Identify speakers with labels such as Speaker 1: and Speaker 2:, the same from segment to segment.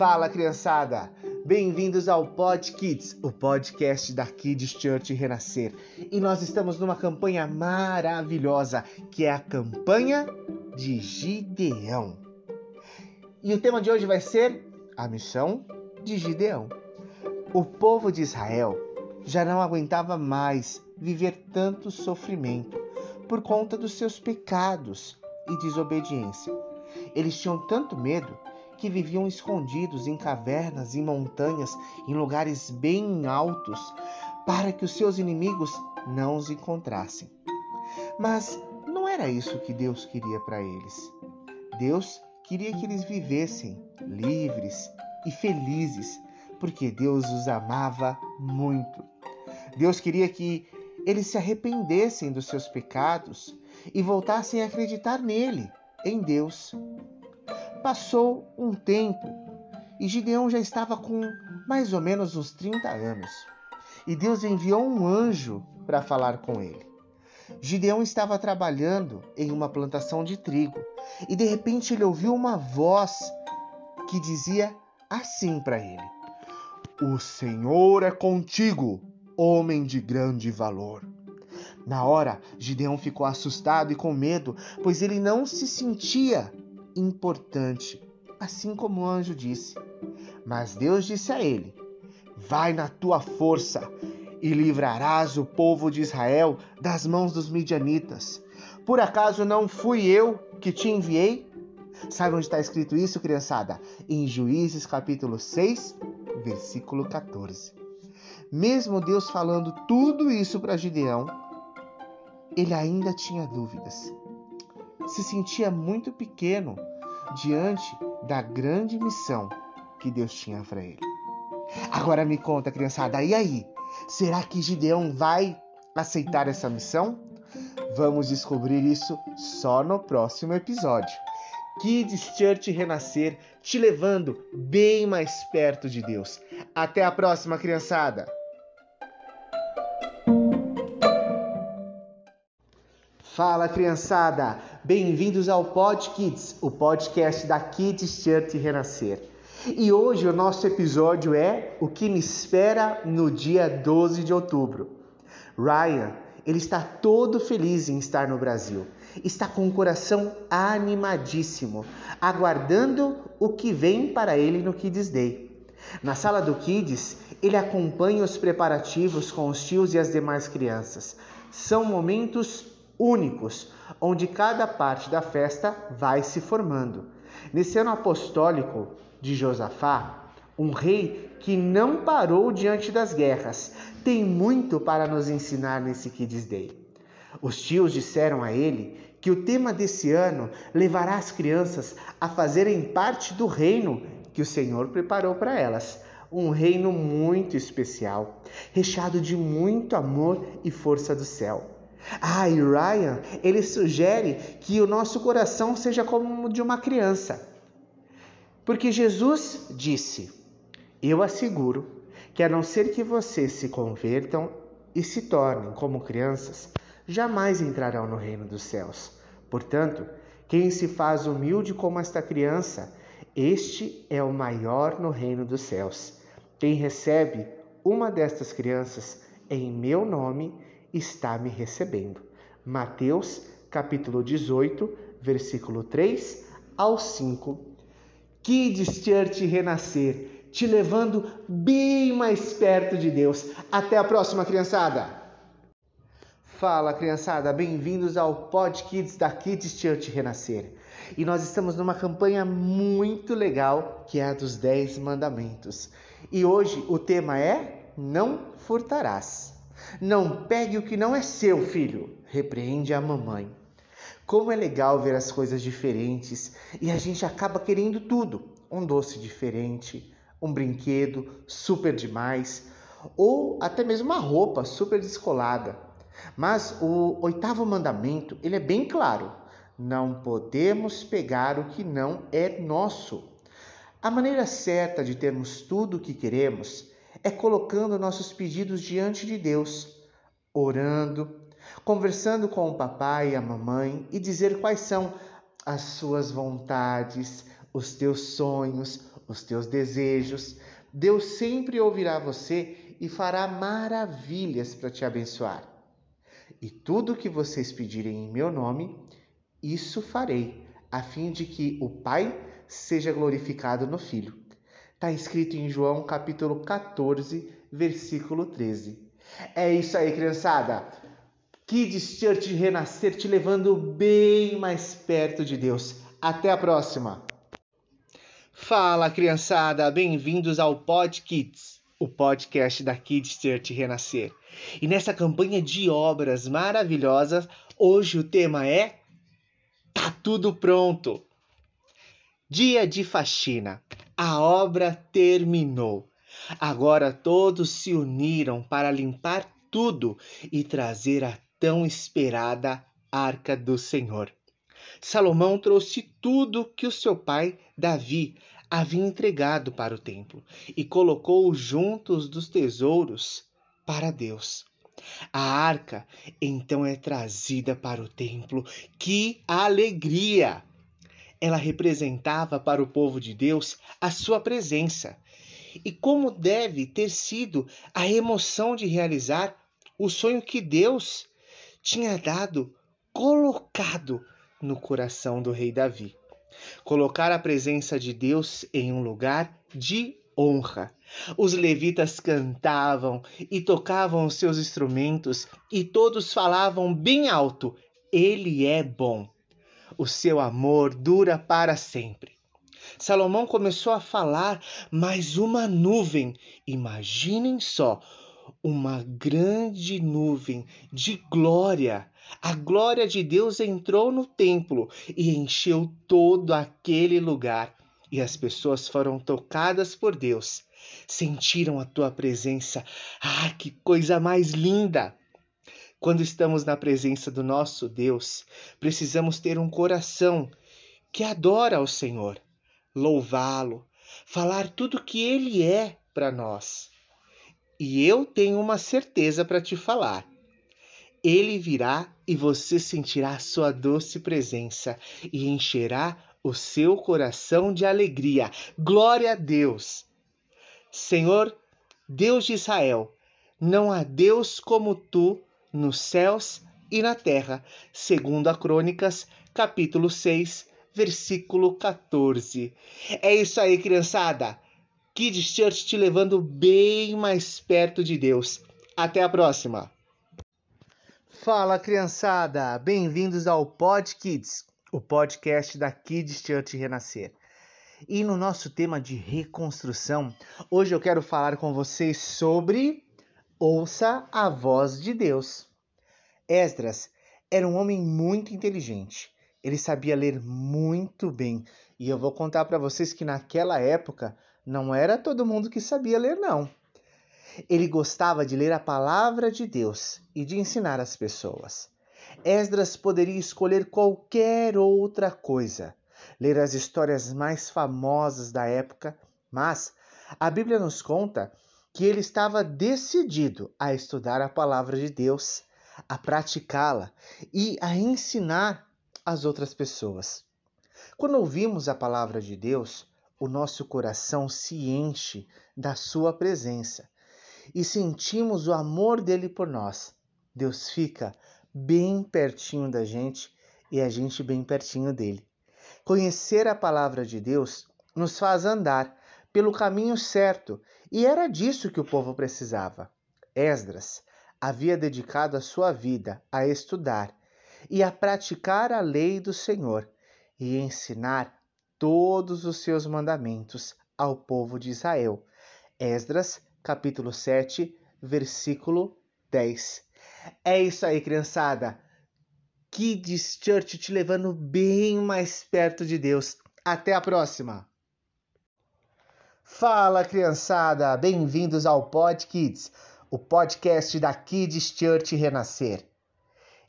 Speaker 1: Fala, criançada! Bem-vindos ao Pod Kids, o podcast da Kids Church Renascer. E nós estamos numa campanha maravilhosa, que é a campanha de Gideão. E o tema de hoje vai ser a missão de Gideão. O povo de Israel já não aguentava mais viver tanto sofrimento por conta dos seus pecados e desobediência. Eles tinham tanto medo que viviam escondidos em cavernas e montanhas, em lugares bem altos, para que os seus inimigos não os encontrassem. Mas não era isso que Deus queria para eles. Deus queria que eles vivessem livres e felizes, porque Deus os amava muito. Deus queria que eles se arrependessem dos seus pecados e voltassem a acreditar nele, em Deus. Passou um tempo e Gideão já estava com mais ou menos uns 30 anos. E Deus enviou um anjo para falar com ele. Gideão estava trabalhando em uma plantação de trigo e de repente ele ouviu uma voz que dizia assim para ele: O Senhor é contigo, homem de grande valor. Na hora, Gideão ficou assustado e com medo, pois ele não se sentia importante, assim como o anjo disse. Mas Deus disse a ele: Vai na tua força e livrarás o povo de Israel das mãos dos midianitas. Por acaso não fui eu que te enviei? Sabe onde está escrito isso, criançada? Em Juízes capítulo 6, versículo 14. Mesmo Deus falando tudo isso para Gideão, ele ainda tinha dúvidas se sentia muito pequeno diante da grande missão que Deus tinha para ele. Agora me conta, criançada, e aí? Será que Gideão vai aceitar essa missão? Vamos descobrir isso só no próximo episódio. Kids Church Renascer te levando bem mais perto de Deus. Até a próxima, criançada! Fala, criançada! Bem-vindos ao Pod Kids, o podcast da Kids Church Renascer. E hoje o nosso episódio é O que me espera no dia 12 de outubro. Ryan, ele está todo feliz em estar no Brasil. Está com o coração animadíssimo, aguardando o que vem para ele no Kids Day. Na sala do Kids, ele acompanha os preparativos com os tios e as demais crianças. São momentos únicos, onde cada parte da festa vai se formando. Nesse ano apostólico de Josafá, um rei que não parou diante das guerras, tem muito para nos ensinar nesse Kids Day. Os tios disseram a ele que o tema desse ano levará as crianças a fazerem parte do reino que o Senhor preparou para elas. Um reino muito especial, recheado de muito amor e força do céu. Ah, e Ryan, ele sugere que o nosso coração seja como o de uma criança. Porque Jesus disse: Eu asseguro que a não ser que vocês se convertam e se tornem como crianças, jamais entrarão no reino dos céus. Portanto, quem se faz humilde como esta criança, este é o maior no reino dos céus. Quem recebe uma destas crianças em meu nome, está me recebendo. Mateus capítulo 18, versículo 3 ao 5. Kids Church Renascer, te levando bem mais perto de Deus. Até a próxima, criançada! Fala, criançada, bem-vindos ao Pod Kids da Kids Church Renascer. E nós estamos numa campanha muito legal, que é a dos 10 mandamentos. E hoje o tema é Não furtarás. Não pegue o que não é seu, filho, repreende a mamãe. Como é legal ver as coisas diferentes e a gente acaba querendo tudo: um doce diferente, um brinquedo super demais, ou até mesmo uma roupa super descolada. Mas o oitavo mandamento, ele é bem claro: não podemos pegar o que não é nosso. A maneira certa de termos tudo o que queremos é colocando nossos pedidos diante de Deus, orando, conversando com o papai e a mamãe e dizer quais são as suas vontades, os teus sonhos, os teus desejos. Deus sempre ouvirá você e fará maravilhas para te abençoar. E tudo que vocês pedirem em meu nome, isso farei, a fim de que o Pai seja glorificado no Filho. Está escrito em João capítulo 14, versículo 13. É isso aí, criançada. Kids Church Renascer te levando bem mais perto de Deus. Até a próxima. Fala, criançada, bem-vindos ao Pod Kids, o podcast da Kids Church Renascer. E nessa campanha de obras maravilhosas, hoje o tema é Tá tudo pronto. Dia de faxina. A obra terminou. Agora todos se uniram para limpar tudo e trazer a tão esperada arca do Senhor. Salomão trouxe tudo que o seu pai, Davi, havia entregado para o templo e colocou juntos dos tesouros para Deus. A arca então é trazida para o templo. Que alegria! Ela representava para o povo de Deus a sua presença. E como deve ter sido a emoção de realizar o sonho que Deus tinha dado, colocado no coração do rei Davi. Colocar a presença de Deus em um lugar de honra. Os levitas cantavam e tocavam os seus instrumentos e todos falavam bem alto: Ele é bom. O seu amor dura para sempre. Salomão começou a falar, mas uma nuvem, imaginem só, uma grande nuvem de glória. A glória de Deus entrou no templo e encheu todo aquele lugar. E as pessoas foram tocadas por Deus. Sentiram a tua presença. Ah, que coisa mais linda! Quando estamos na presença do nosso Deus, precisamos ter um coração que adora ao Senhor, louvá-lo, falar tudo que ele é para nós. E eu tenho uma certeza para te falar. Ele virá e você sentirá sua doce presença e encherá o seu coração de alegria. Glória a Deus! Senhor, Deus de Israel, não há Deus como tu nos céus e na terra, segundo a Crônicas, capítulo 6, versículo 14. É isso aí, criançada. Kids Church te levando bem mais perto de Deus. Até a próxima! Fala criançada, bem-vindos ao Pod Kids, o podcast da Kids Church Renascer. E no nosso tema de reconstrução, hoje eu quero falar com vocês sobre Ouça a voz de Deus. Esdras era um homem muito inteligente. Ele sabia ler muito bem. E eu vou contar para vocês que naquela época não era todo mundo que sabia ler, não. Ele gostava de ler a palavra de Deus e de ensinar as pessoas. Esdras poderia escolher qualquer outra coisa, ler as histórias mais famosas da época, mas a Bíblia nos conta que ele estava decidido a estudar a palavra de Deus, a praticá-la e a ensinar as outras pessoas. Quando ouvimos a palavra de Deus, o nosso coração se enche da Sua presença e sentimos o amor dele por nós. Deus fica bem pertinho da gente e a gente bem pertinho dele. Conhecer a palavra de Deus nos faz andar pelo caminho certo e era disso que o povo precisava. Esdras havia dedicado a sua vida a estudar e a praticar a lei do Senhor e ensinar todos os seus mandamentos ao povo de Israel. Esdras, capítulo 7, versículo 10. É isso aí, criançada. Kids Church te levando bem mais perto de Deus. Até a próxima. Fala, criançada. Bem-vindos ao Pod Kids, o podcast da Kids Church Renascer.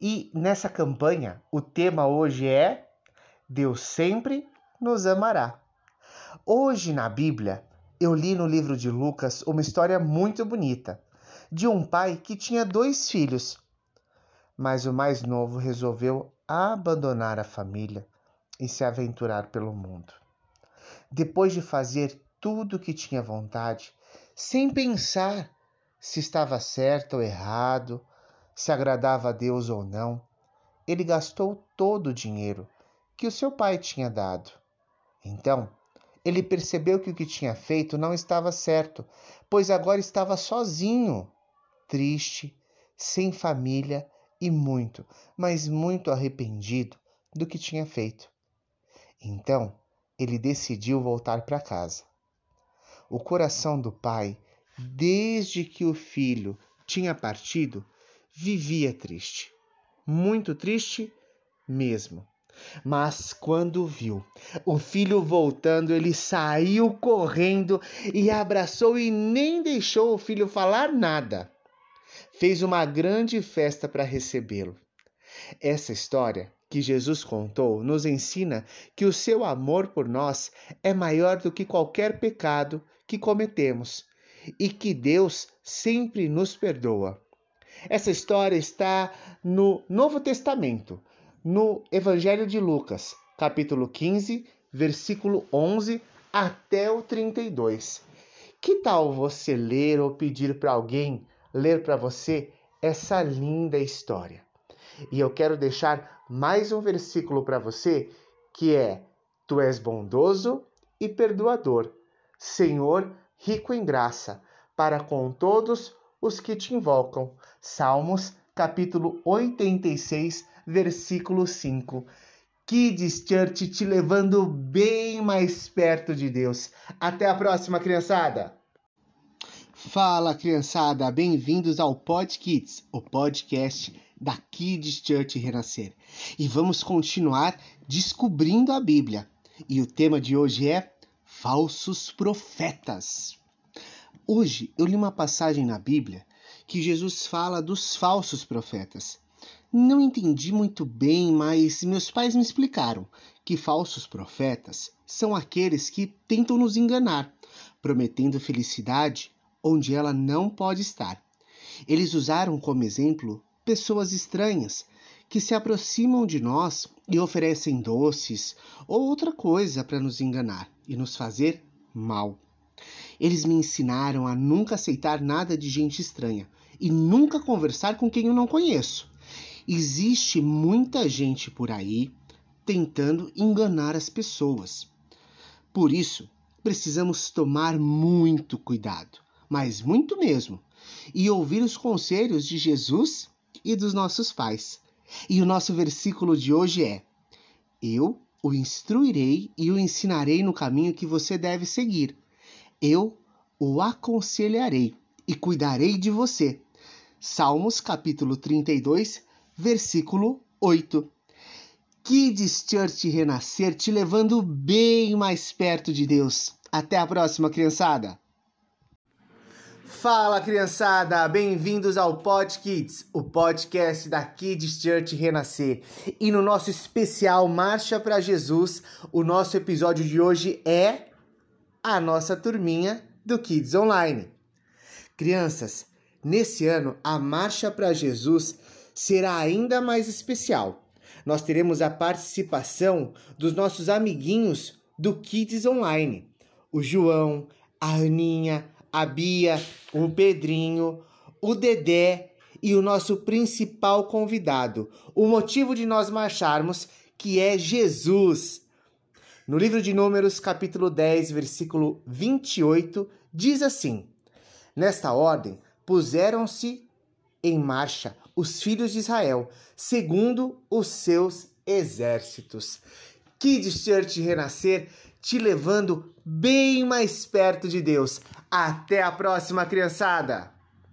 Speaker 1: E nessa campanha, o tema hoje é Deus sempre nos amará. Hoje na Bíblia, eu li no livro de Lucas uma história muito bonita de um pai que tinha dois filhos, mas o mais novo resolveu abandonar a família e se aventurar pelo mundo. Depois de fazer tudo o que tinha vontade, sem pensar se estava certo ou errado, se agradava a Deus ou não. Ele gastou todo o dinheiro que o seu pai tinha dado. Então, ele percebeu que o que tinha feito não estava certo, pois agora estava sozinho, triste, sem família e muito, mas muito arrependido do que tinha feito. Então, ele decidiu voltar para casa. O coração do pai, desde que o filho tinha partido, vivia triste. Muito triste mesmo. Mas quando viu o filho voltando, ele saiu correndo e abraçou e nem deixou o filho falar nada. Fez uma grande festa para recebê-lo. Essa história que Jesus contou nos ensina que o seu amor por nós é maior do que qualquer pecado que cometemos e que Deus sempre nos perdoa. Essa história está no Novo Testamento, no Evangelho de Lucas, capítulo 15, versículo 11 até o 32. Que tal você ler ou pedir para alguém ler para você essa linda história? E eu quero deixar mais um versículo para você que é: Tu és bondoso e perdoador, Senhor, rico em graça, para com todos os que te invocam. Salmos, capítulo 86, versículo 5. Kids Church te levando bem mais perto de Deus. Até a próxima, criançada! Fala, criançada! Bem-vindos ao Pod Kids, o podcast da Kids Church Renascer. E vamos continuar descobrindo a Bíblia. E o tema de hoje é Falsos Profetas. Hoje eu li uma passagem na Bíblia que Jesus fala dos falsos profetas. Não entendi muito bem, mas meus pais me explicaram que falsos profetas são aqueles que tentam nos enganar, prometendo felicidade onde ela não pode estar. Eles usaram como exemplo pessoas estranhas que se aproximam de nós e oferecem doces ou outra coisa para nos enganar e nos fazer mal. Eles me ensinaram a nunca aceitar nada de gente estranha e nunca conversar com quem eu não conheço. Existe muita gente por aí tentando enganar as pessoas. Por isso, precisamos tomar muito cuidado, mas muito mesmo, e ouvir os conselhos de Jesus e dos nossos pais. E o nosso versículo de hoje é: Eu o instruirei e o ensinarei no caminho que você deve seguir eu o aconselharei e cuidarei de você. Salmos capítulo 32, versículo 8. Kids Church Renascer te levando bem mais perto de Deus. Até a próxima, criançada! Fala, criançada! Bem-vindos ao Pod Kids, o podcast da Kids Church Renascer. E no nosso especial Marcha para Jesus, o nosso episódio de hoje é a nossa turminha do Kids Online. Crianças, nesse ano a Marcha para Jesus será ainda mais especial. Nós teremos a participação dos nossos amiguinhos do Kids Online: o João, a Aninha, a Bia, o Pedrinho, o Dedé e o nosso principal convidado, o motivo de nós marcharmos, que é Jesus. No livro de Números, capítulo 10, versículo 28, diz assim: Nesta ordem puseram-se em marcha os filhos de Israel, segundo os seus exércitos. Kids Church Renascer te levando bem mais perto de Deus. Até a próxima, criançada!